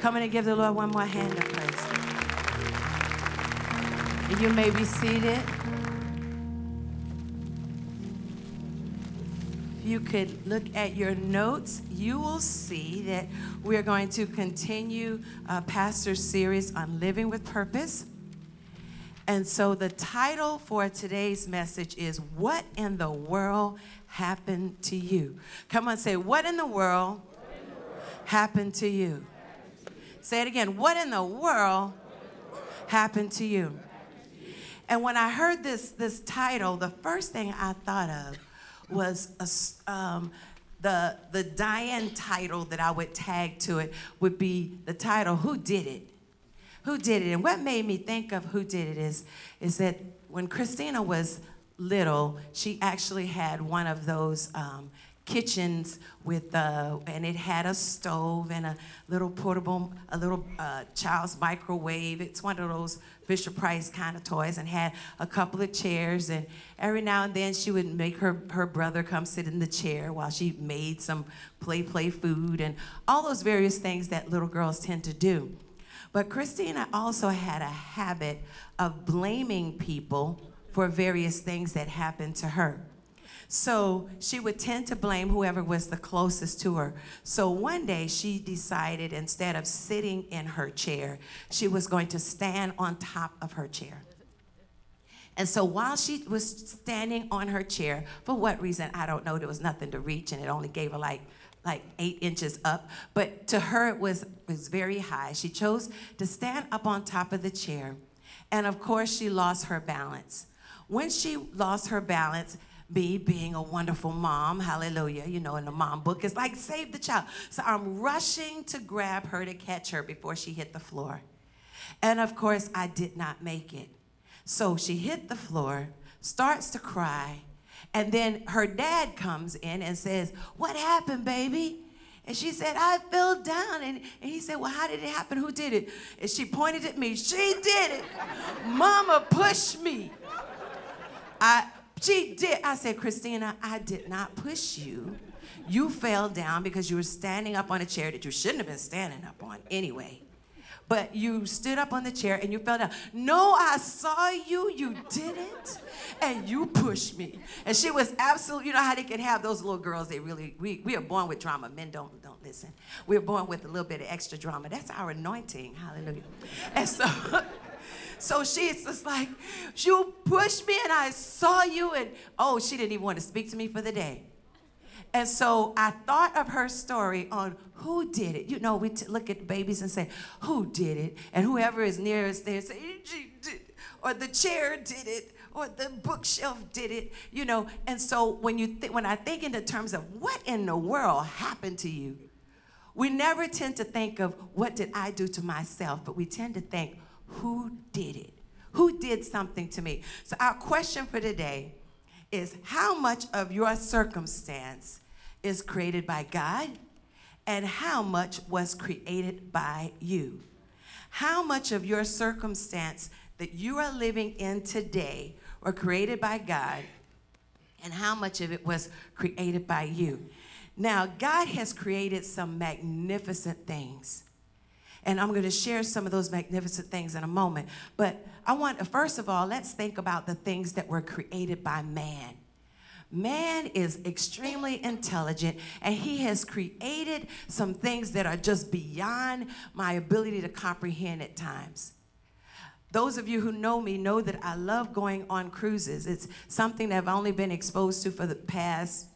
Come in and give the Lord one more hand of praise. You may be seated. If you could look at your notes, you will see that we're going to continue uh, Pastor's series on living with purpose. And so the title for today's message is What in the World Happened to You? Come on, say, What in the world, in the world happened to you? Say it again. What in the world happened to you? And when I heard this, this title, the first thing I thought of was a, um, the, the Diane title that I would tag to it would be the title, Who Did It? Who Did It? And what made me think of Who Did It is, is that when Christina was little, she actually had one of those um, kitchens with uh, and it had a stove and a little portable a little uh, child's microwave. It's one of those fisher price kind of toys and had a couple of chairs. And every now and then she would make her her brother come sit in the chair while she made some play play food and all those various things that little girls tend to do. But christina also had a habit of blaming people for various things that happened to her so she would tend to blame whoever was the closest to her. So one day she decided instead of sitting in her chair, she was going to stand on top of her chair. And so while she was standing on her chair, for what reason, I don't know, there was nothing to reach and it only gave her like like eight inches up, but to her it was, was very high. She chose to stand up on top of the chair, and of course she lost her balance. When she lost her balance, me being a wonderful mom, hallelujah, you know, in the mom book, it's like save the child. So I'm rushing to grab her to catch her before she hit the floor. And of course, I did not make it. So she hit the floor, starts to cry, and then her dad comes in and says, What happened, baby? And she said, I fell down. And, and he said, Well, how did it happen? Who did it? And she pointed at me. She did it. Mama pushed me. I, she did. I said, Christina, I did not push you. You fell down because you were standing up on a chair that you shouldn't have been standing up on anyway. But you stood up on the chair and you fell down. No, I saw you. You did it. And you pushed me. And she was absolutely, you know how they can have those little girls, they really, we, we are born with drama. Men don't, don't listen. We're born with a little bit of extra drama. That's our anointing. Hallelujah. And so, So she's just like, you pushed me and I saw you. And oh, she didn't even want to speak to me for the day. And so I thought of her story on who did it. You know, we t- look at babies and say, who did it? And whoever is nearest there say, she did, or the chair did it, or the bookshelf did it. You know, and so when you th- when I think in the terms of what in the world happened to you, we never tend to think of what did I do to myself, but we tend to think who did it? Who did something to me? So, our question for today is how much of your circumstance is created by God and how much was created by you? How much of your circumstance that you are living in today were created by God and how much of it was created by you? Now, God has created some magnificent things. And I'm going to share some of those magnificent things in a moment. But I want, first of all, let's think about the things that were created by man. Man is extremely intelligent and he has created some things that are just beyond my ability to comprehend at times. Those of you who know me know that I love going on cruises. It's something that I've only been exposed to for the past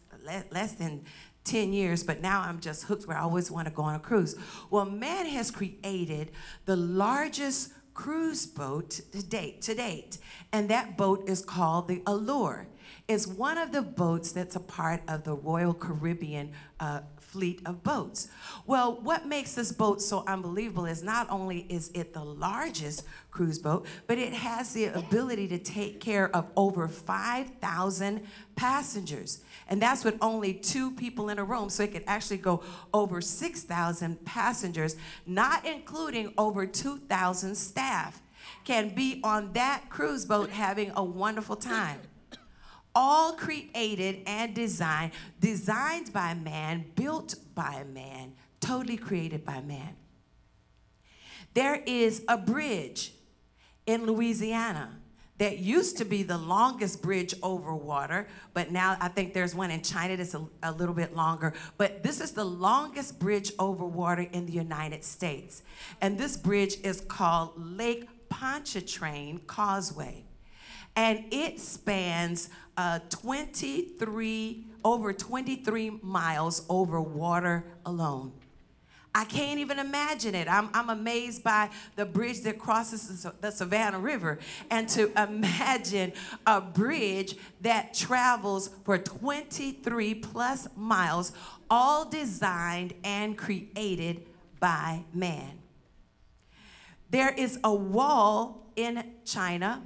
less than 10 years, but now I'm just hooked where I always want to go on a cruise. Well, man has created the largest cruise boat to date, to date, and that boat is called the Allure. It's one of the boats that's a part of the Royal Caribbean uh, fleet of boats. Well, what makes this boat so unbelievable is not only is it the largest cruise boat, but it has the ability to take care of over 5,000 passengers. And that's with only two people in a room. So it could actually go over 6,000 passengers, not including over 2,000 staff, can be on that cruise boat having a wonderful time. All created and designed, designed by man, built by man, totally created by man. There is a bridge in Louisiana that used to be the longest bridge over water, but now I think there's one in China that's a, a, little bit longer. But this is the longest bridge over water in the United States. And this bridge is called Lake Pontchartrain Causeway. And it spans uh, 23, over 23 miles over water alone. I can't even imagine it. I'm, I'm amazed by the bridge that crosses the Savannah River. And to imagine a bridge that travels for 23 plus miles, all designed and created by man. There is a wall in China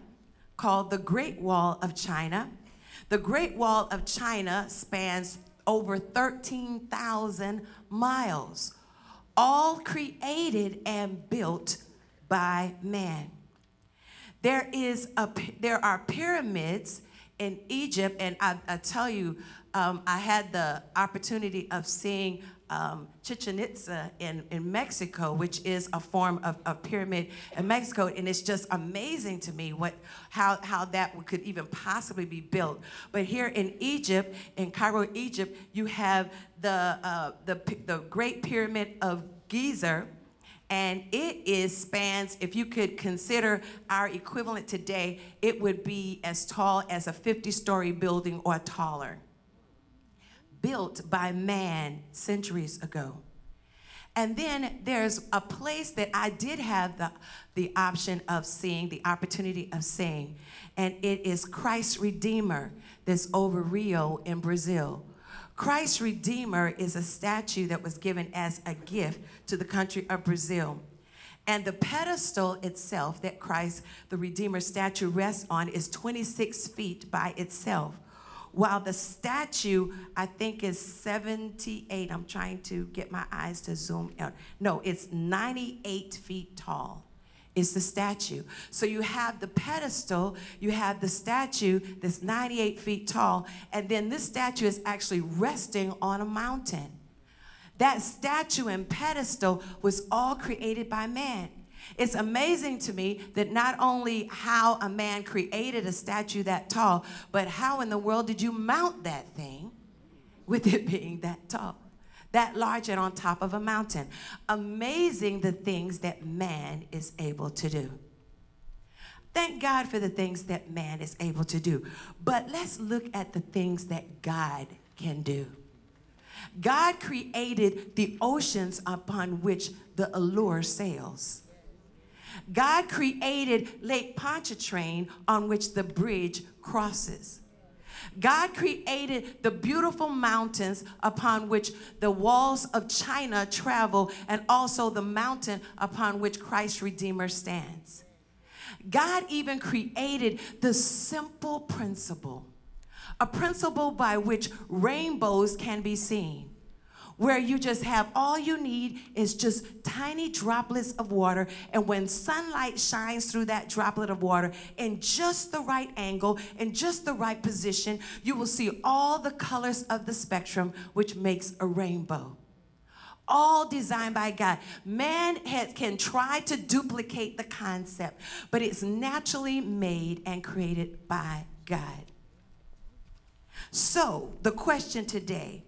called the Great Wall of China. The Great Wall of China spans over 13,000 miles all created and built by man. There is a there are pyramids in Egypt, and I, I tell you, um, I had the opportunity of seeing um, Chichen Itza in, in Mexico, which is a form of, pyramid in Mexico, and it's just amazing to me what how how that could even possibly be built. But here in Egypt, in Cairo, Egypt, you have the uh, the the Great Pyramid of Giza, and it is spans if you could consider our equivalent today it would be as tall as a 50 story building or taller built by man centuries ago and then there's a place that i did have the, the option of seeing the opportunity of seeing and it is christ redeemer that's over rio in brazil Christ Redeemer is a statue that was given as a gift to the country of Brazil. And the pedestal itself that Christ, the Redeemer statue, rests on is 26 feet by itself. While the statue, I think, is 78. I'm trying to get my eyes to zoom out. No, it's 98 feet tall is the statue. So you have the pedestal, you have the statue that's 98 feet tall, and then this statue is actually resting on a mountain. That statue and pedestal was all created by man. It's amazing to me that not only how a man created a statue that tall, but how in the world did you mount that thing with it being that tall? that large and on top of a mountain. Amazing the things that man is able to do. Thank God for the things that man is able to do. But let's look at the things that God can do. God created the oceans upon which the allure sails. God created Lake Pontchartrain on which the bridge crosses. God created the beautiful mountains upon which the walls of China travel, and also the mountain upon which Christ Redeemer stands. God even created the simple principle, a principle by which rainbows can be seen where you just have all you need is just tiny droplets of water. And when sunlight shines through that droplet of water in just the right angle, in just the right position, you will see all the colors of the spectrum, which makes a rainbow all designed by God. Man has, can try to duplicate the concept, but it's naturally made and created by God. So, the question today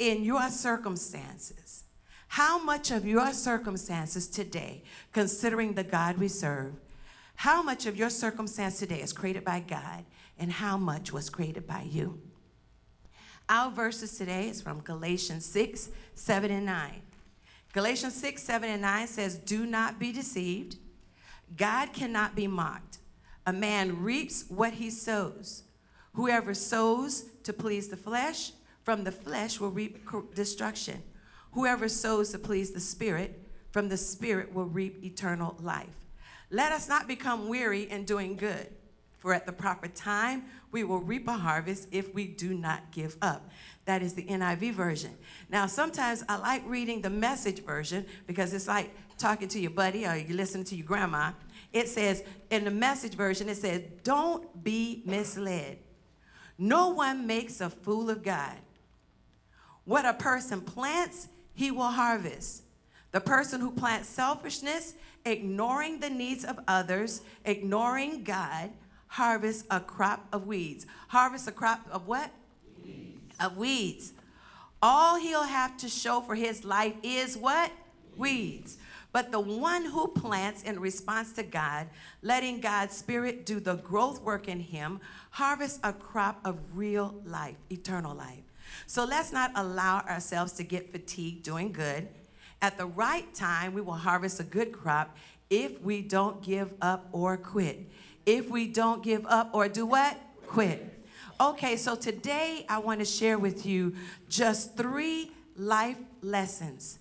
in your circumstances. How much of your circumstances today, considering the God we serve, how much of your circumstance today is created by God and how much was created by you? Our verses today is from Galatians 6, 7, and 9. Galatians 6, 7, and 9 says, Do not be deceived. God cannot be mocked. A man reaps what he sows. Whoever sows to please the flesh from the flesh will reap destruction. Whoever sows to please the Spirit, from the Spirit will reap eternal life. Let us not become weary in doing good, for at the proper time we will reap a harvest if we do not give up. That is the NIV version. Now, sometimes I like reading the message version because it's like talking to your buddy or you listening to your grandma. It says, in the message version, it says, Don't be misled. No one makes a fool of God. What a person plants, he will harvest. The person who plants selfishness, ignoring the needs of others, ignoring God, harvests a crop of weeds. Harvest a crop of what? Weeds. Of weeds. All he'll have to show for his life is what? Weeds. But the one who plants in response to God, letting God's Spirit do the growth work in him, harvests a crop of real life, eternal life. So let's not allow ourselves to get fatigued doing good. At the right time, we will harvest a good crop if we don't give up or quit. If we don't give up or do what? Quit. Okay, so today I want to share with you just three life lessons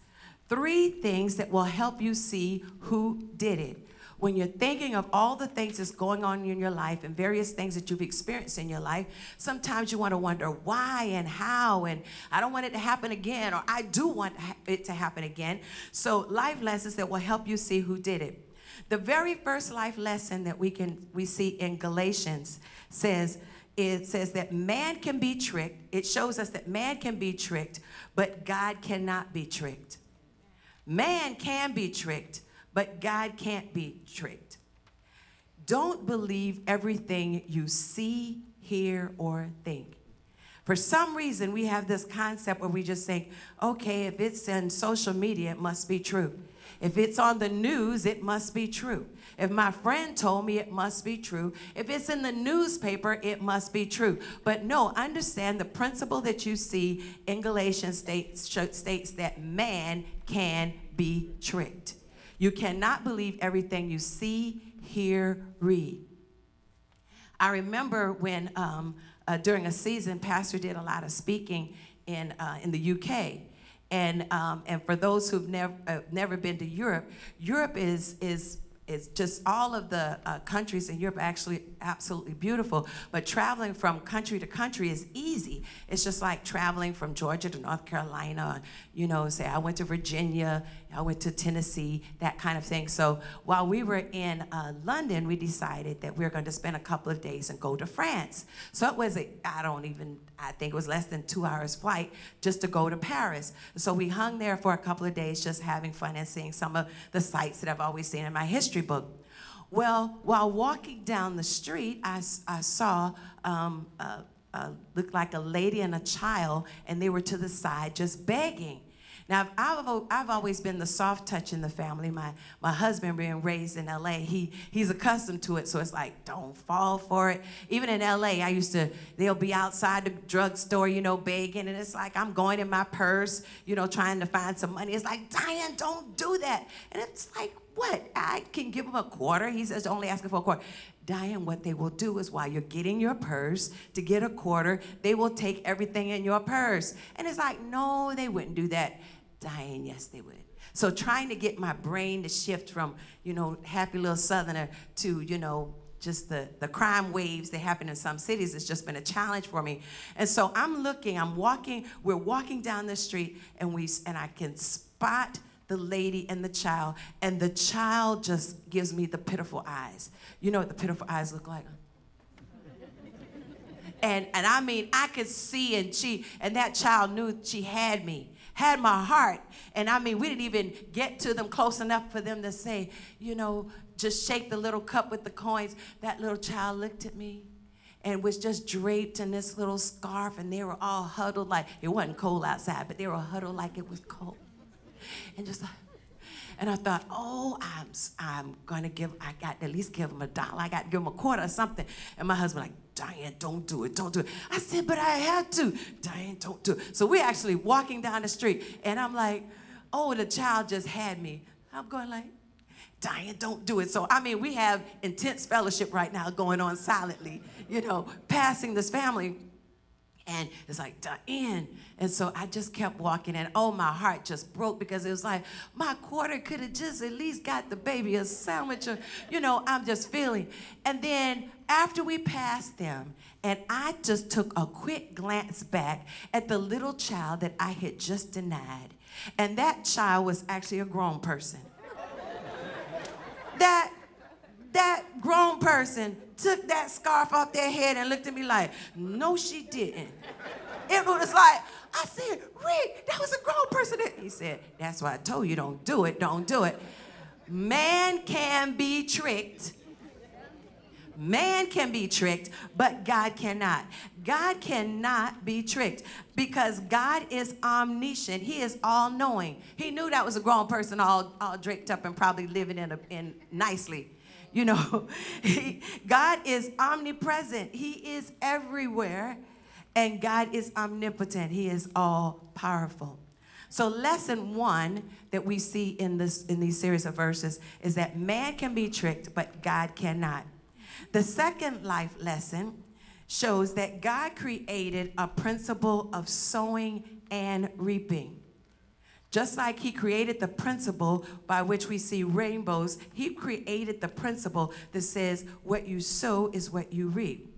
Three things that will help you see who did it. When you're thinking of all the things that's going on in your life and various things that you've experienced in your life, sometimes you want to wonder why and how, and I don't want it to happen again, or I do want it to happen again. So, life lessons that will help you see who did it. The very first life lesson that we can we see in Galatians says it says that man can be tricked. It shows us that man can be tricked, but God cannot be tricked. Man can be tricked, but God can't be tricked. Don't believe everything you see, hear, or think. For some reason, we have this concept where we just think, okay, if it's in social media, it must be true. If it's on the news, it must be true. If my friend told me, it must be true. If it's in the newspaper, it must be true. But no, understand the principle that you see in Galatians states, states that man can be tricked. You cannot believe everything you see, hear, read. I remember when um, uh, during a season, Pastor did a lot of speaking in, uh, in the UK. And, um, and for those who've never, uh, never been to Europe, Europe is, is it's just all of the uh, countries in Europe are actually absolutely beautiful. But traveling from country to country is easy. It's just like traveling from Georgia to North Carolina. You know, say I went to Virginia, I went to Tennessee, that kind of thing. So while we were in uh, London, we decided that we were going to spend a couple of days and go to France. So it was, I don't even, I think it was less than two hours flight just to go to Paris. So we hung there for a couple of days just having fun and seeing some of the sights that I've always seen in my history book. Well, while walking down the street, I, I saw um, looked like a lady and a child, and they were to the side just begging. Now, I've, I've always been the soft touch in the family. My, my husband being raised in LA, he, he's accustomed to it. So it's like, don't fall for it. Even in LA, I used to, they'll be outside the drugstore, you know, begging. And it's like, I'm going in my purse, you know, trying to find some money. It's like, Diane, don't do that. And it's like, what? I can give him a quarter. He says, only asking for a quarter. Diane, what they will do is while you're getting your purse to get a quarter, they will take everything in your purse. And it's like, no, they wouldn't do that. Diane, yes, they would. So trying to get my brain to shift from, you know, happy little southerner to, you know, just the, the crime waves that happen in some cities has just been a challenge for me. And so I'm looking, I'm walking, we're walking down the street and we and I can spot the lady and the child, and the child just gives me the pitiful eyes. You know what the pitiful eyes look like? and and I mean I could see and she and that child knew she had me had my heart. And I mean, we didn't even get to them close enough for them to say, you know, just shake the little cup with the coins. That little child looked at me and was just draped in this little scarf, and they were all huddled like it wasn't cold outside, but they were huddled like it was cold. And just like, and I thought, oh, I'm, I'm gonna give, I got to at least give him a dollar. I got to give him a quarter or something. And my husband like, Diane, don't do it, don't do it. I said, but I had to. Diane, don't do it. So we're actually walking down the street, and I'm like, oh, the child just had me. I'm going like, Diane, don't do it. So, I mean, we have intense fellowship right now going on silently, you know, passing this family. And it's like, Diane. And so I just kept walking, and oh, my heart just broke because it was like, my quarter could have just at least got the baby a sandwich, or, you know, I'm just feeling. And then after we passed them, and I just took a quick glance back at the little child that I had just denied. And that child was actually a grown person. that that grown person took that scarf off their head and looked at me like, no, she didn't. It was like, I said, Rick, that was a grown person. He said, That's why I told you don't do it, don't do it. Man can be tricked. Man can be tricked, but God cannot. God cannot be tricked because God is omniscient. He is all knowing. He knew that was a grown person all, all draped up and probably living in, a, in nicely. You know, God is omnipresent. He is everywhere and God is omnipotent. He is all powerful. So lesson one that we see in this in these series of verses is that man can be tricked, but God cannot. The second life lesson shows that God created a principle of sowing and reaping. Just like he created the principle by which we see rainbows, he created the principle that says what you sow is what you reap.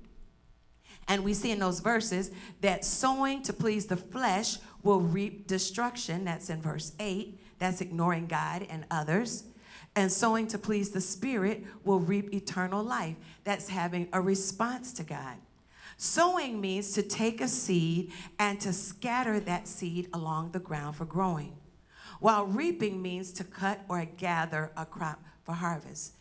And we see in those verses that sowing to please the flesh will reap destruction. That's in verse 8. That's ignoring God and others. And sowing to please the Spirit will reap eternal life. That's having a response to God. Sowing means to take a seed and to scatter that seed along the ground for growing, while reaping means to cut or gather a crop for harvest.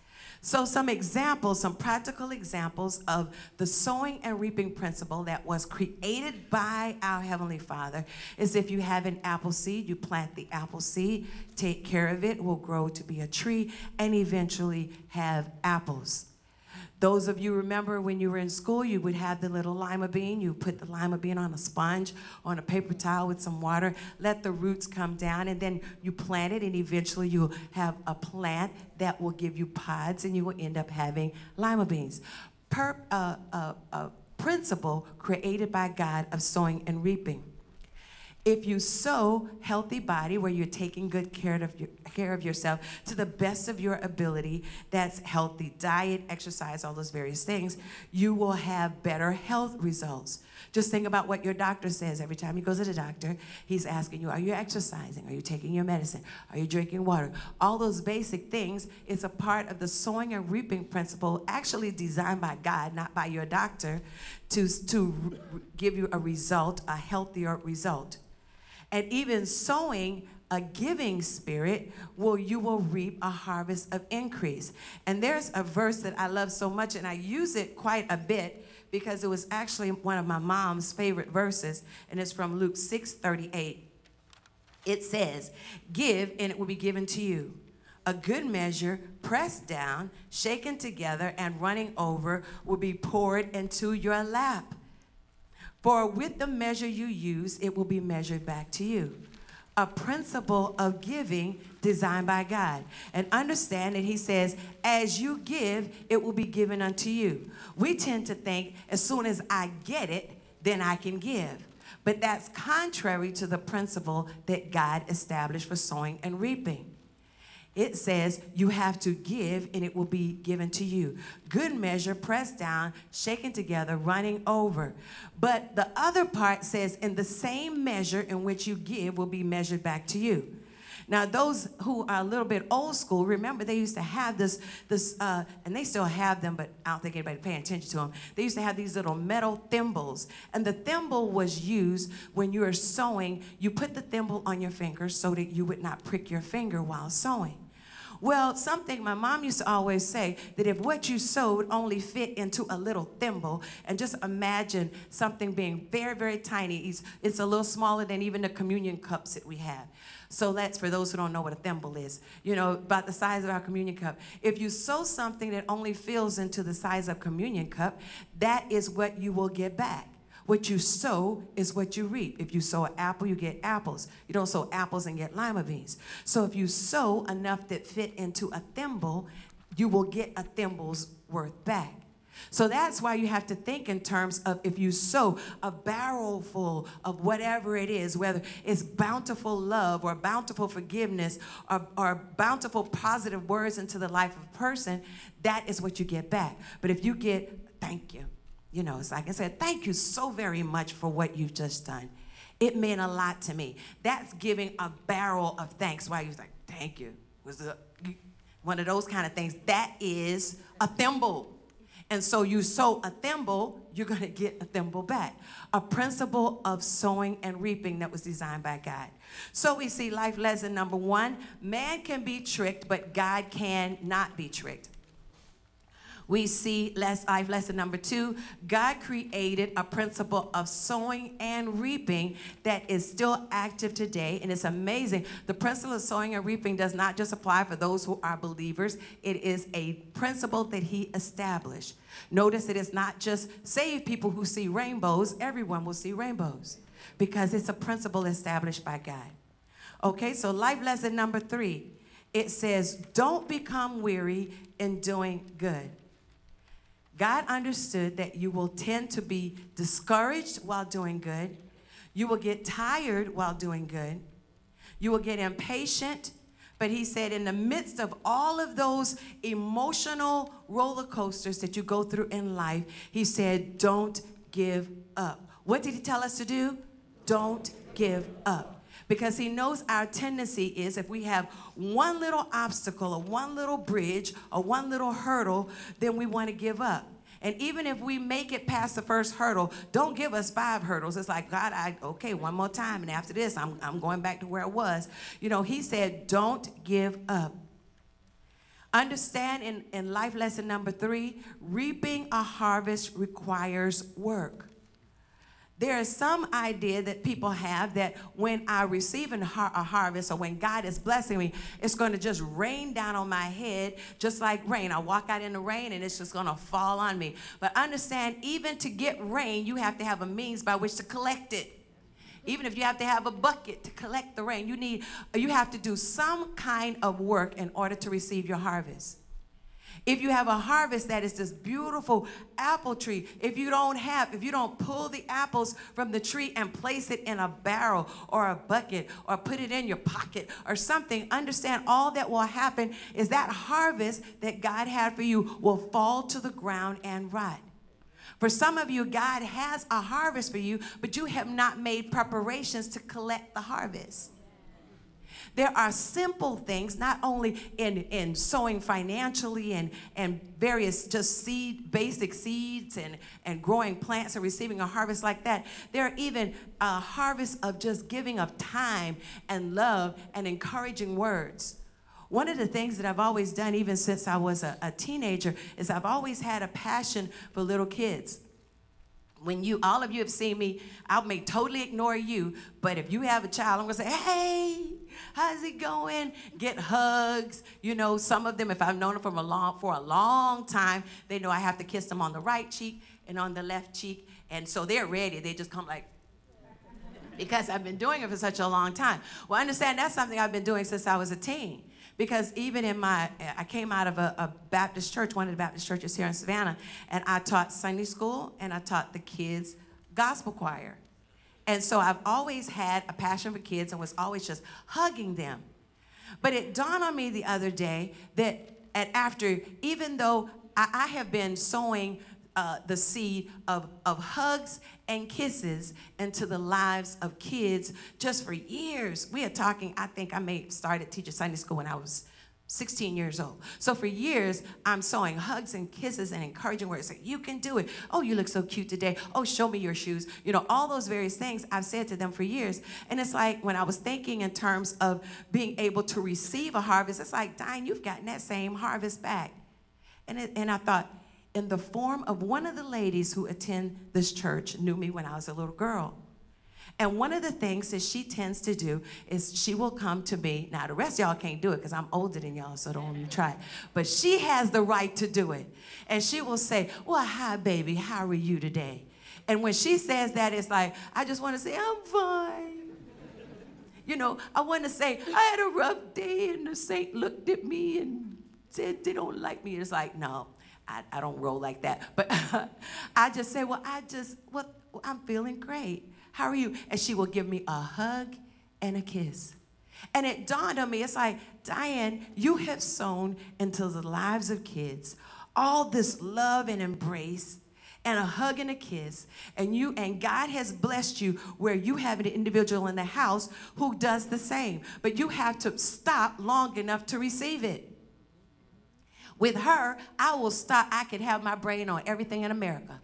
So, some examples, some practical examples of the sowing and reaping principle that was created by our Heavenly Father is if you have an apple seed, you plant the apple seed, take care of it, will grow to be a tree, and eventually have apples. Those of you remember when you were in school, you would have the little lima bean. You put the lima bean on a sponge, on a paper towel with some water, let the roots come down, and then you plant it, and eventually you'll have a plant that will give you pods, and you will end up having lima beans. Per, uh, uh, uh, principle created by God of sowing and reaping. If you sow healthy body where you're taking good care of, your, care of yourself to the best of your ability, that's healthy diet, exercise, all those various things, you will have better health results. Just think about what your doctor says every time you go to the doctor. He's asking you, Are you exercising? Are you taking your medicine? Are you drinking water? All those basic things is a part of the sowing and reaping principle, actually designed by God, not by your doctor, to, to give you a result, a healthier result and even sowing a giving spirit will you will reap a harvest of increase. And there's a verse that i love so much and i use it quite a bit because it was actually one of my mom's favorite verses and it's from luke 6 38 it says give and it will be given to you. A good measure pressed down shaken together and running over will be poured into your lap. For with the measure you use, it will be measured back to you. A principle of giving designed by God. And understand that He says, as you give, it will be given unto you. We tend to think, as soon as I get it, then I can give. But that's contrary to the principle that God established for sowing and reaping it says you have to give and it will be given to you. Good measure, pressed down, shaken together, running over. But the other part says, in the same measure in which you give will be measured back to you. Now, those who are a little bit old school, remember they used to have this, this, uh, and they still have them, but I don't think anybody paying attention to them. They used to have these little metal thimbles, and the thimble was used when you were sewing. You put the thimble on your finger so that you would not prick your finger while sewing. Well, something my mom used to always say that if what you sewed only fit into a little thimble, and just imagine something being very, very tiny, it's, it's a little smaller than even the communion cups that we have. So let's, for those who don't know what a thimble is, you know, about the size of our communion cup. If you sow something that only fills into the size of communion cup, that is what you will get back. What you sow is what you reap. If you sow an apple, you get apples. You don't sow apples and get lima beans. So if you sow enough that fit into a thimble, you will get a thimble's worth back. So that's why you have to think in terms of if you sow a barrel full of whatever it is, whether it's bountiful love or bountiful forgiveness or, or bountiful positive words into the life of a person, that is what you get back. But if you get, thank you, you know, it's like I said, thank you so very much for what you've just done. It meant a lot to me. That's giving a barrel of thanks. Why you like, thank you. Was one of those kind of things. That is a thimble. And so you sow a thimble, you're going to get a thimble back. A principle of sowing and reaping that was designed by God. So we see life lesson number one man can be tricked, but God cannot be tricked. We see less life lesson number two God created a principle of sowing and reaping that is still active today. And it's amazing. The principle of sowing and reaping does not just apply for those who are believers, it is a principle that He established. Notice it is not just saved people who see rainbows, everyone will see rainbows because it's a principle established by God. Okay, so life lesson number three it says, Don't become weary in doing good. God understood that you will tend to be discouraged while doing good. You will get tired while doing good. You will get impatient. But he said, in the midst of all of those emotional roller coasters that you go through in life, he said, don't give up. What did he tell us to do? Don't give up because he knows our tendency is if we have one little obstacle or one little bridge or one little hurdle, then we want to give up. And even if we make it past the first hurdle, don't give us five hurdles. It's like, God, I, okay, one more time. And after this, I'm, I'm going back to where I was. You know, he said, don't give up. Understand in, in life lesson number three reaping a harvest requires work. There is some idea that people have that when I receive a harvest or when God is blessing me, it's going to just rain down on my head, just like rain. I walk out in the rain and it's just going to fall on me. But understand, even to get rain, you have to have a means by which to collect it. Even if you have to have a bucket to collect the rain, you need you have to do some kind of work in order to receive your harvest. If you have a harvest that is this beautiful apple tree, if you don't have, if you don't pull the apples from the tree and place it in a barrel or a bucket or put it in your pocket or something, understand all that will happen is that harvest that God had for you will fall to the ground and rot. For some of you, God has a harvest for you, but you have not made preparations to collect the harvest. There are simple things, not only in, in sowing financially and, and various just seed, basic seeds and, and growing plants and receiving a harvest like that. There are even a harvest of just giving of time and love and encouraging words. One of the things that I've always done, even since I was a, a teenager, is I've always had a passion for little kids when you all of you have seen me i may totally ignore you but if you have a child i'm going to say hey how's it going? Get hugs. You know some of them if i've known them from a long for a long time they know i have to kiss them on the right cheek and on the left cheek. And so they're ready. They just come like because i've been doing it for such a long time. Well understand that's something i've been doing since i was a teen. Because even in my, I came out of a, a, Baptist church, one of the Baptist churches here in Savannah, and I taught Sunday school and I taught the kids gospel choir. And so I've always had a passion for kids and was always just hugging them. But it dawned on me the other day that after, even though I, I have been sowing uh, the seed of, of hugs and kisses into the lives of kids just for years. We are talking, I think I may have started teaching Sunday school when I was 16 years old. So for years, I'm sowing hugs and kisses and encouraging words. Like, you can do it. Oh, you look so cute today. Oh, show me your shoes. You know, all those various things I've said to them for years. And it's like when I was thinking in terms of being able to receive a harvest, it's like, Diane, you've gotten that same harvest back. And, it, and I thought, in the form of one of the ladies who attend this church knew me when I was a little girl. And one of the things that she tends to do is she will come to me. Now, the rest y'all can't do it because I'm older than y'all, so don't even try. But she has the right to do it. And she will say, Well, hi, baby, how are you today? And when she says that, it's like, I just want to say, I'm fine. You know, I want to say, I had a rough day, and the saint looked at me and said they don't like me. It's like, no, I, I don't roll like that. But I just say, well, I just, well, I'm feeling great. How are you? And she will give me a hug and a kiss. And it dawned on me, it's like, Diane, you have sown into the lives of kids all this love and embrace and a hug and a kiss and you and god has blessed you where you have an individual in the house who does the same but you have to stop long enough to receive it With her, I will stop. I could have my brain on everything in America.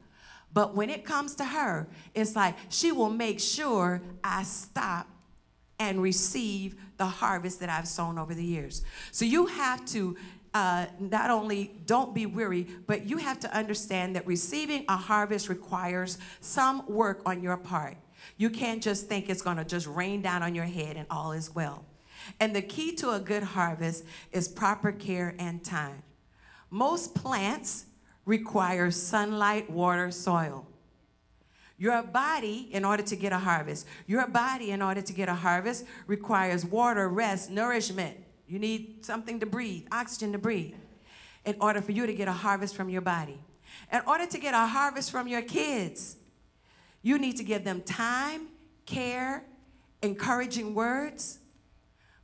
But when it comes to her, it's like she will make sure I stop and receive the harvest that I've sown over the years. So you have to uh, not only don't be weary, but you have to understand that receiving a harvest requires some work on your part. You can't just think it's going to just rain down on your head and all is well. And the key to a good harvest is proper care and time. Most plants require sunlight, water, soil. Your body, in order to get a harvest, your body, in order to get a harvest, requires water, rest, nourishment. You need something to breathe, oxygen to breathe, in order for you to get a harvest from your body. In order to get a harvest from your kids, you need to give them time, care, encouraging words.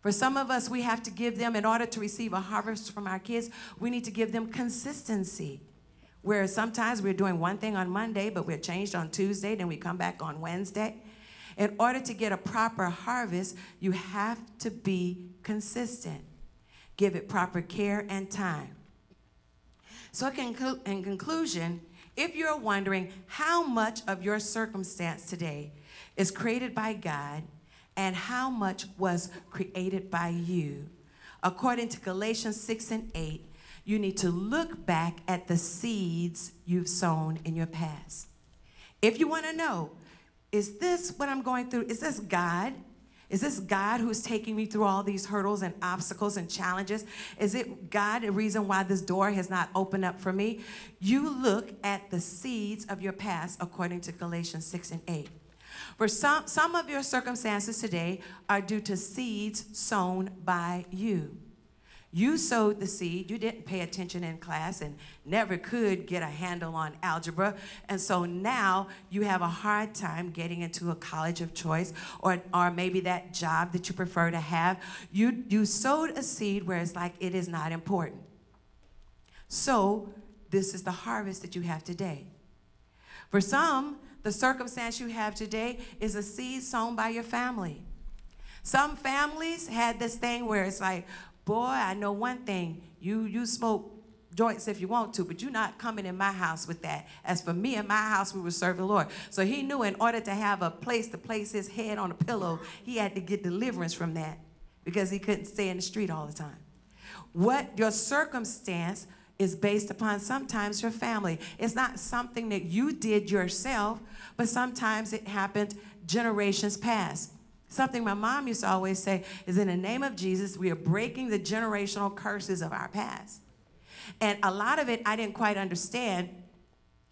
For some of us, we have to give them, in order to receive a harvest from our kids, we need to give them consistency. Where sometimes we're doing one thing on Monday, but we're changed on Tuesday, then we come back on Wednesday. In order to get a proper harvest, you have to be consistent. Give it proper care and time. So, in conclusion, if you're wondering how much of your circumstance today is created by God and how much was created by you, according to Galatians 6 and 8, you need to look back at the seeds you've sown in your past. If you want to know is this what I'm going through? Is this God? Is this God who's taking me through all these hurdles and obstacles and challenges? Is it God, a reason why this door has not opened up for me? You look at the seeds of your past according to Galatians 6 and 8. For some, some of your circumstances today are due to seeds sown by you. You sowed the seed, you didn't pay attention in class and never could get a handle on algebra. And so now you have a hard time getting into a college of choice or, or maybe that job that you prefer to have. You, you sowed a seed where it's like it is not important. So this is the harvest that you have today. For some, the circumstance you have today is a seed sown by your family. Some families had this thing where it's like, boy, I know one thing. You you smoke joints if you want to, but you're not coming in my house with that. As for me and my house, we would serve the Lord. So he knew in order to have a place to place his head on a pillow, he had to get deliverance from that because he couldn't stay in the street all the time. What your circumstance is based upon sometimes your family. It's not something that you did yourself, but sometimes it happened generations past. Something my mom used to always say is in the name of Jesus, we are breaking the generational curses of our past. And a lot of it I didn't quite understand.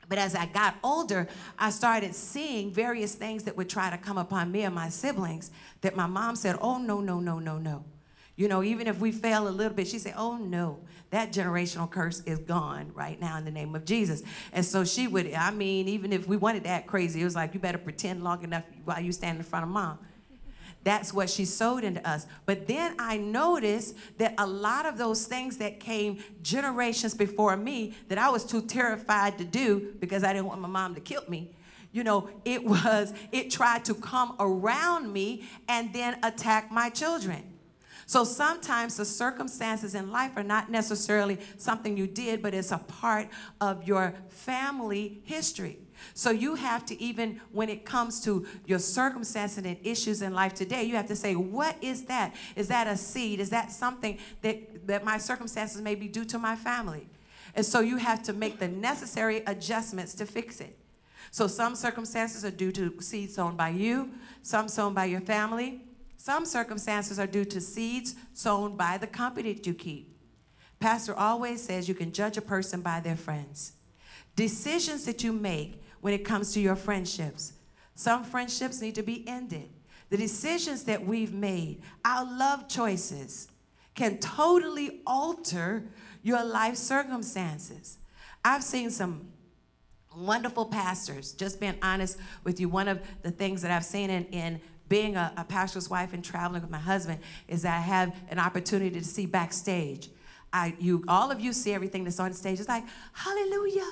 But as I got older, I started seeing various things that would try to come upon me and my siblings that my mom said, oh, no, no, no, no, no. You know, even if we fail a little bit, she said, oh, no, that generational curse is gone right now in the name of Jesus. And so she would, I mean, even if we wanted to act crazy, it was like, you better pretend long enough while you stand in front of mom. That's what she sowed into us. But then I noticed that a lot of those things that came generations before me that I was too terrified to do because I didn't want my mom to kill me. You know, it was, it tried to come around me and then attack my children. So sometimes the circumstances in life are not necessarily something you did, but it's a part of your family history. So you have to, even when it comes to your circumstances and issues in life today, you have to say, what is that? Is that a seed? Is that something that, that my circumstances may be due to my family? And so you have to make the necessary adjustments to fix it. So some circumstances are due to seeds sown by you, some sown by your family. Some circumstances are due to seeds sown by the company that you keep. Pastor always says you can judge a person by their friends. Decisions that you make when it comes to your friendships. Some friendships need to be ended. The decisions that we've made, our love choices, can totally alter your life circumstances. I've seen some wonderful pastors, just being honest with you. One of the things that I've seen in, in being a, a pastor's wife and traveling with my husband is that I have an opportunity to see backstage. I, you, all of you see everything that's on stage. It's like, hallelujah,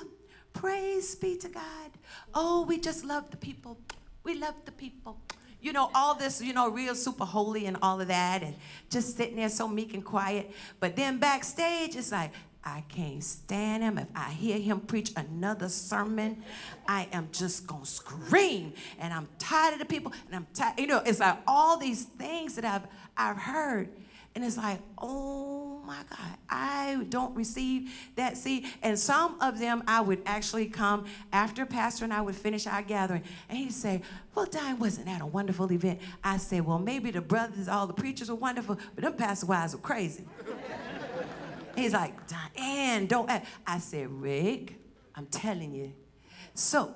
praise be to God. Oh, we just love the people. We love the people. You know, all this, you know, real super holy and all of that, and just sitting there so meek and quiet. But then backstage, it's like, I can't stand him. If I hear him preach another sermon, I am just gonna scream. And I'm tired of the people. And I'm tired. You know, it's like all these things that I've I've heard. And it's like, oh my God, I don't receive that seed. And some of them I would actually come after Pastor and I would finish our gathering. And he'd say, Well, Diane, wasn't that a wonderful event? I said, Well, maybe the brothers, all the preachers were wonderful, but them pastor wives were crazy. He's like, Diane, don't. I said, Rick, I'm telling you. So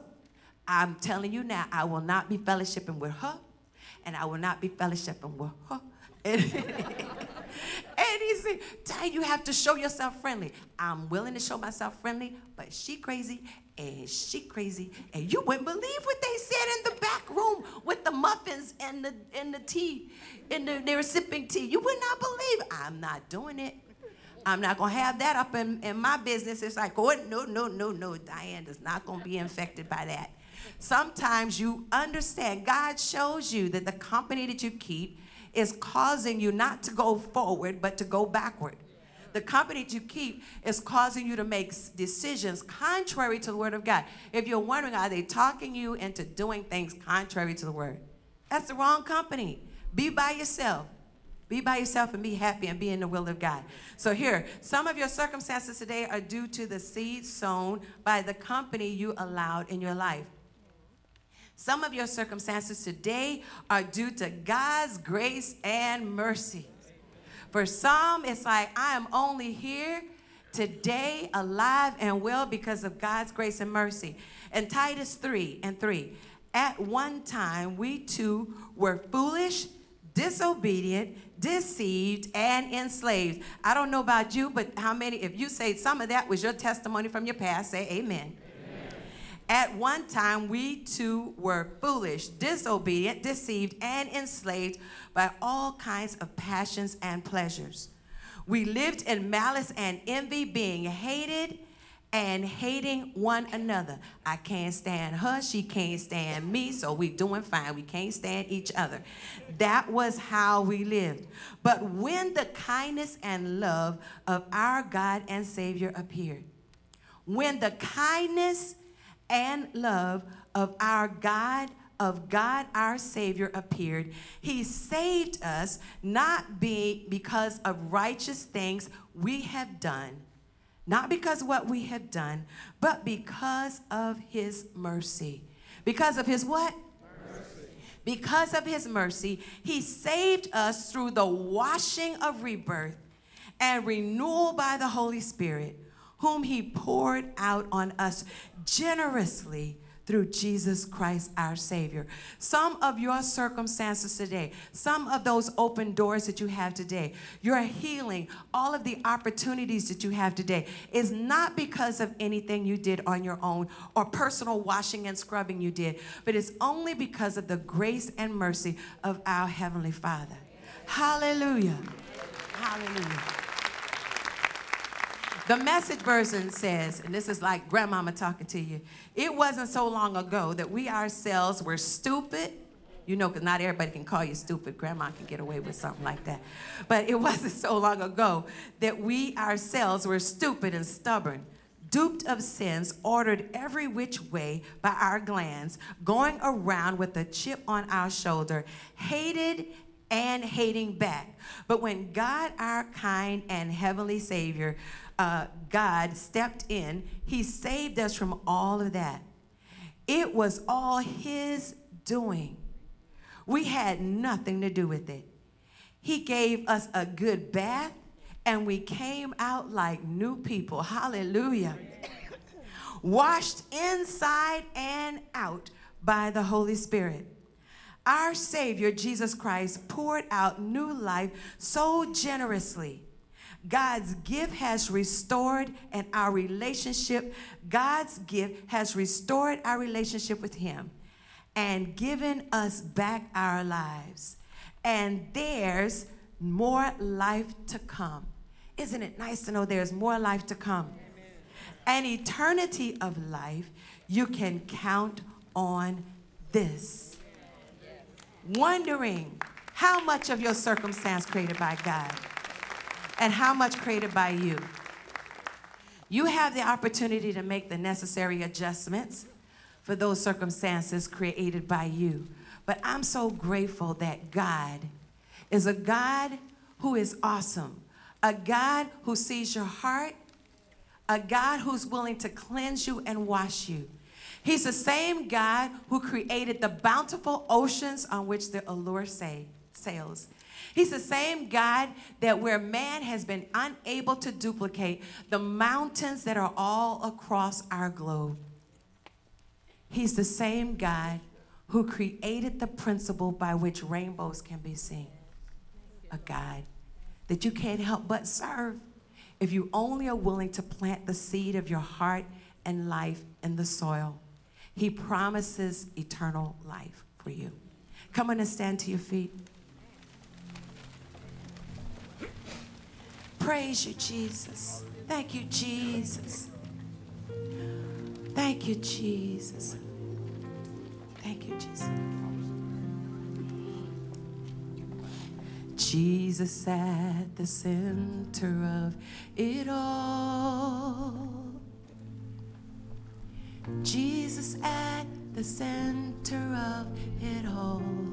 I'm telling you now, I will not be fellowshipping with her, and I will not be fellowshipping with her. And, he said, Diane, you have to show yourself friendly. I'm willing to show myself friendly, but she crazy and she crazy. And you wouldn't believe what they said in the back room with the muffins and the and the tea. And the, they were sipping tea. You would not believe. I'm not doing it. I'm not gonna have that up in, in my business. It's like, oh no, no, no, no. Diane is not gonna be infected by that. Sometimes you understand, God shows you that the company that you keep is causing you not to go forward, but to go backward. The company that you keep is causing you to make decisions contrary to the word of God. If you're wondering, are they talking you into doing things contrary to the word? That's the wrong company. Be by yourself. Be by yourself and be happy and be in the will of God. So, here, some of your circumstances today are due to the seed sown by the company you allowed in your life. Some of your circumstances today are due to God's grace and mercy. For some, it's like, I am only here today, alive and well, because of God's grace and mercy. And Titus 3 and 3. At one time, we too were foolish, disobedient, deceived, and enslaved. I don't know about you, but how many, if you say some of that was your testimony from your past, say amen. At one time, we too were foolish, disobedient, deceived, and enslaved by all kinds of passions and pleasures. We lived in malice and envy, being hated and hating one another. I can't stand her, she can't stand me, so we doing fine. We can't stand each other. That was how we lived. But when the kindness and love of our God and Savior appeared, when the kindness and love of our God of God our Savior appeared, He saved us not be, because of righteous things we have done, not because what we have done, but because of his mercy. Because of his what? Mercy. Because of his mercy, he saved us through the washing of rebirth and renewal by the Holy Spirit, whom he poured out on us generously through Jesus Christ our Savior. Some of your circumstances today, some of those open doors that you have today, your healing, all of the opportunities that you have today is not because of anything you did on your own or personal washing and scrubbing you did, but it's only because of the grace and mercy of our Heavenly Father. Hallelujah. Hallelujah. The message version says, and this is like grandmama talking to you, it wasn't so long ago that we ourselves were stupid. You know, because not everybody can call you stupid. Grandma can get away with something like that. But it wasn't so long ago that we ourselves were stupid and stubborn, duped of sins, ordered every which way by our glands, going around with a chip on our shoulder, hated and hating back. But when God, our kind and heavenly Savior, uh, God stepped in, He saved us from all of that. It was all His doing. We had nothing to do with it. He gave us a good bath, and we came out like new people. Hallelujah. Washed inside and out by the Holy Spirit. Our Savior, Jesus Christ, poured out new life so generously God's gift has restored and our relationship, God's gift has restored our relationship with Him and given us back our lives. And there's more life to come. Isn't it nice to know there's more life to come? An eternity of life, you can count on this. Wondering how much of your circumstance created by God and how much created by you. You have the opportunity to make the necessary adjustments for those circumstances created by you. But I'm so grateful that God is a God who is awesome, a God who sees your heart, a God who's willing to cleanse you and wash you. He's the same God who created the bountiful oceans on which the allure say, sails. He's the same God that where man has been unable to duplicate the mountains that are all across our globe. He's the same God who created the principle by which rainbows can be seen. A God that you can't help but serve if you only are willing to plant the seed of your heart and life in the soil. He promises eternal life for you. Come on and stand to your feet. Praise you, Jesus. Thank you, Jesus. Thank you, Jesus. Thank you, Jesus. Jesus at the center of it all. Jesus at the center of it all.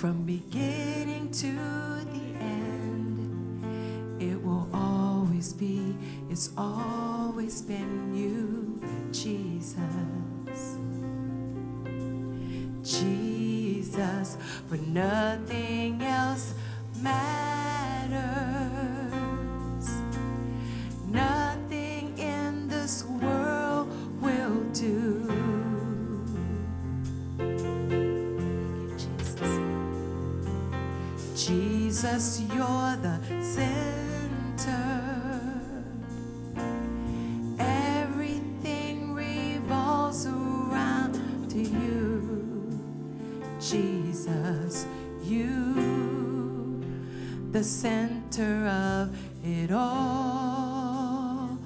From beginning to the end, it will always be, it's always been you, Jesus. Jesus, for nothing else matters. Jesus, you're the center. Everything revolves around to you. Jesus, you, the center of it all.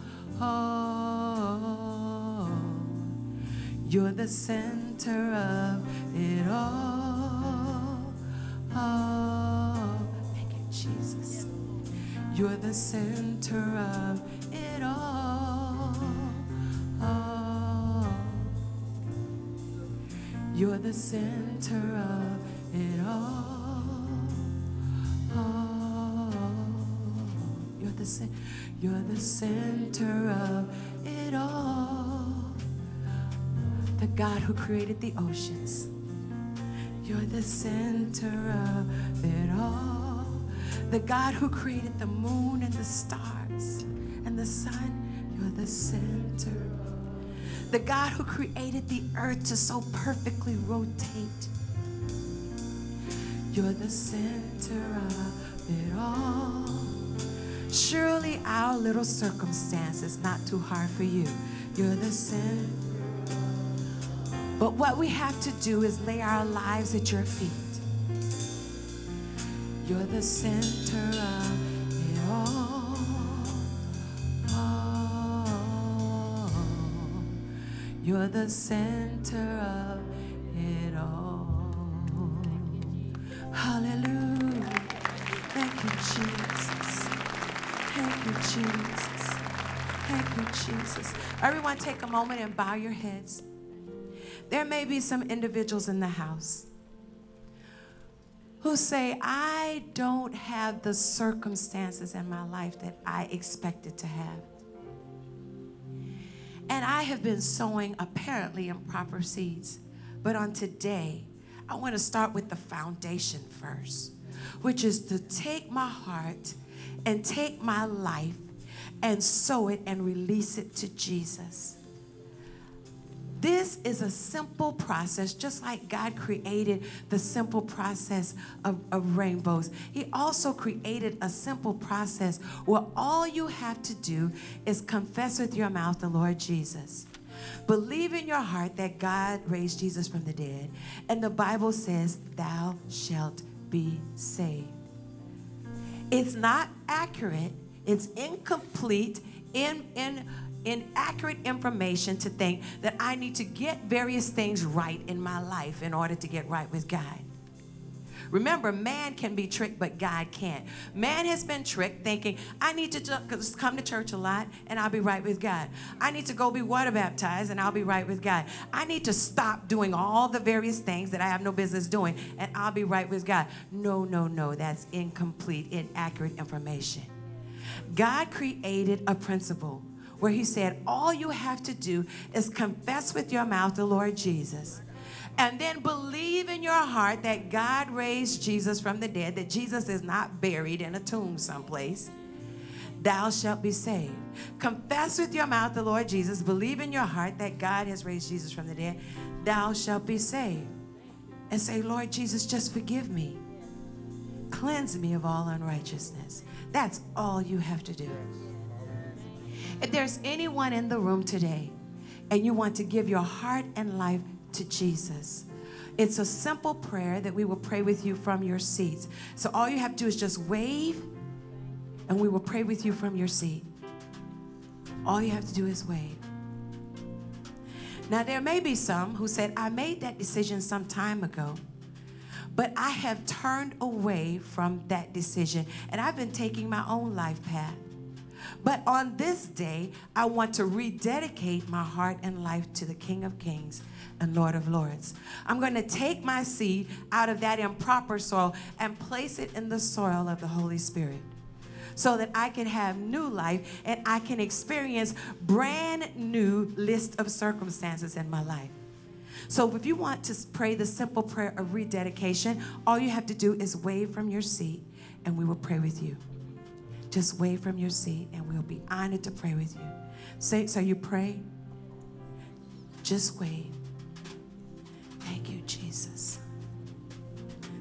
You're the center of it all. Thank You're the center of it all. Oh. You're the center of it all. Oh. You're the you're the center of it all. The God who created the oceans. You're the center of it all. The God who created the moon and the stars and the sun. You're the center. The God who created the earth to so perfectly rotate. You're the center of it all. Surely our little circumstance is not too hard for you. You're the center. But what we have to do is lay our lives at your feet. You're the center of it all. Oh, You're the center of it all. Hallelujah. Thank you, Jesus. Thank you, Jesus. Thank you, Jesus. Everyone, take a moment and bow your heads. There may be some individuals in the house who say, I don't have the circumstances in my life that I expected to have. And I have been sowing apparently improper seeds. But on today, I want to start with the foundation first, which is to take my heart and take my life and sow it and release it to Jesus. This is a simple process, just like God created the simple process of, of rainbows. He also created a simple process where all you have to do is confess with your mouth the Lord Jesus. Believe in your heart that God raised Jesus from the dead, and the Bible says, Thou shalt be saved. It's not accurate, it's incomplete, in, in, inaccurate information to think that I need to get various things right in my life in order to get right with God. Remember, man can be tricked, but God can't. Man has been tricked thinking, I need to come to church a lot and I'll be right with God. I need to go be water baptized and I'll be right with God. I need to stop doing all the various things that I have no business doing and I'll be right with God. No, no, no, that's incomplete, inaccurate information. God created a principle where He said, All you have to do is confess with your mouth the Lord Jesus and then believe in your heart that God raised Jesus from the dead, that Jesus is not buried in a tomb someplace, thou shalt be saved. Confess with your mouth the Lord Jesus, believe in your heart that God has raised Jesus from the dead, thou shalt be saved. And say, Lord Jesus, just forgive me. Cleanse me of all unrighteousness. That's all you have to do. If there's anyone in the room today and you want to give your heart and life to Jesus. It's a simple prayer that we will pray with you from your seats. So all you have to do is just wave, and we will pray with you from your seat. All you have to do is wave. Now, there may be some who said, I made that decision some time ago, but I have turned away from that decision, and I've been taking my own life path. But on this day, I want to rededicate my heart and life to the King of Kings and Lord of Lords. I'm going to take my seed out of that improper soil and place it in the soil of the Holy Spirit so that I can have new life and I can experience brand new list of circumstances in my life. So if you want to pray the simple prayer of rededication, all you have to do is wave from your seat and we will pray with you. Just wave from your seat and we'll be honored to pray with you. Say, so you pray, just wave. Thank you, Jesus.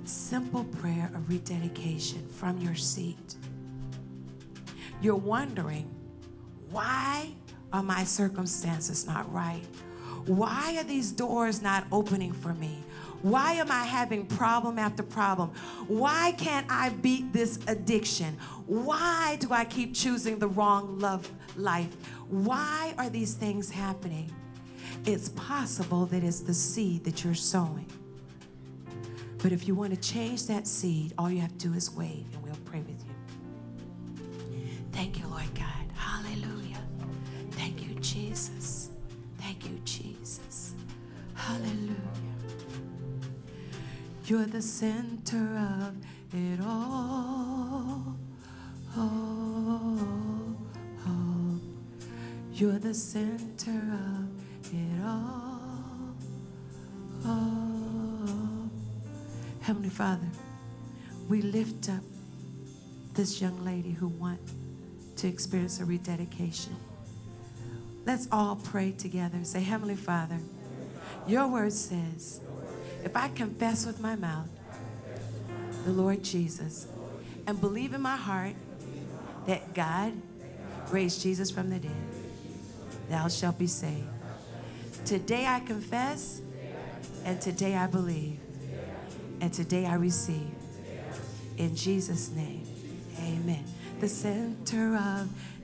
Simple prayer of rededication from your seat. You're wondering, why are my circumstances not right? Why are these doors not opening for me? Why am I having problem after problem? Why can't I beat this addiction? Why do I keep choosing the wrong love life? Why are these things happening? It's possible that it's the seed that you're sowing. But if you want to change that seed, all you have to do is wave and we'll pray with you. Thank you, Lord God. Hallelujah. Thank you, Jesus. Thank you, Jesus. Hallelujah. You're the center of it all. Oh, oh. You're the center of it all. Oh. Heavenly Father, we lift up this young lady who wants to experience a rededication. Let's all pray together. Say, Heavenly Father, your word says, if I confess with my mouth the Lord Jesus and believe in my heart that God raised Jesus from the dead, thou shalt be saved. Today I confess, and today I believe, and today I receive. In Jesus' name, amen. The center of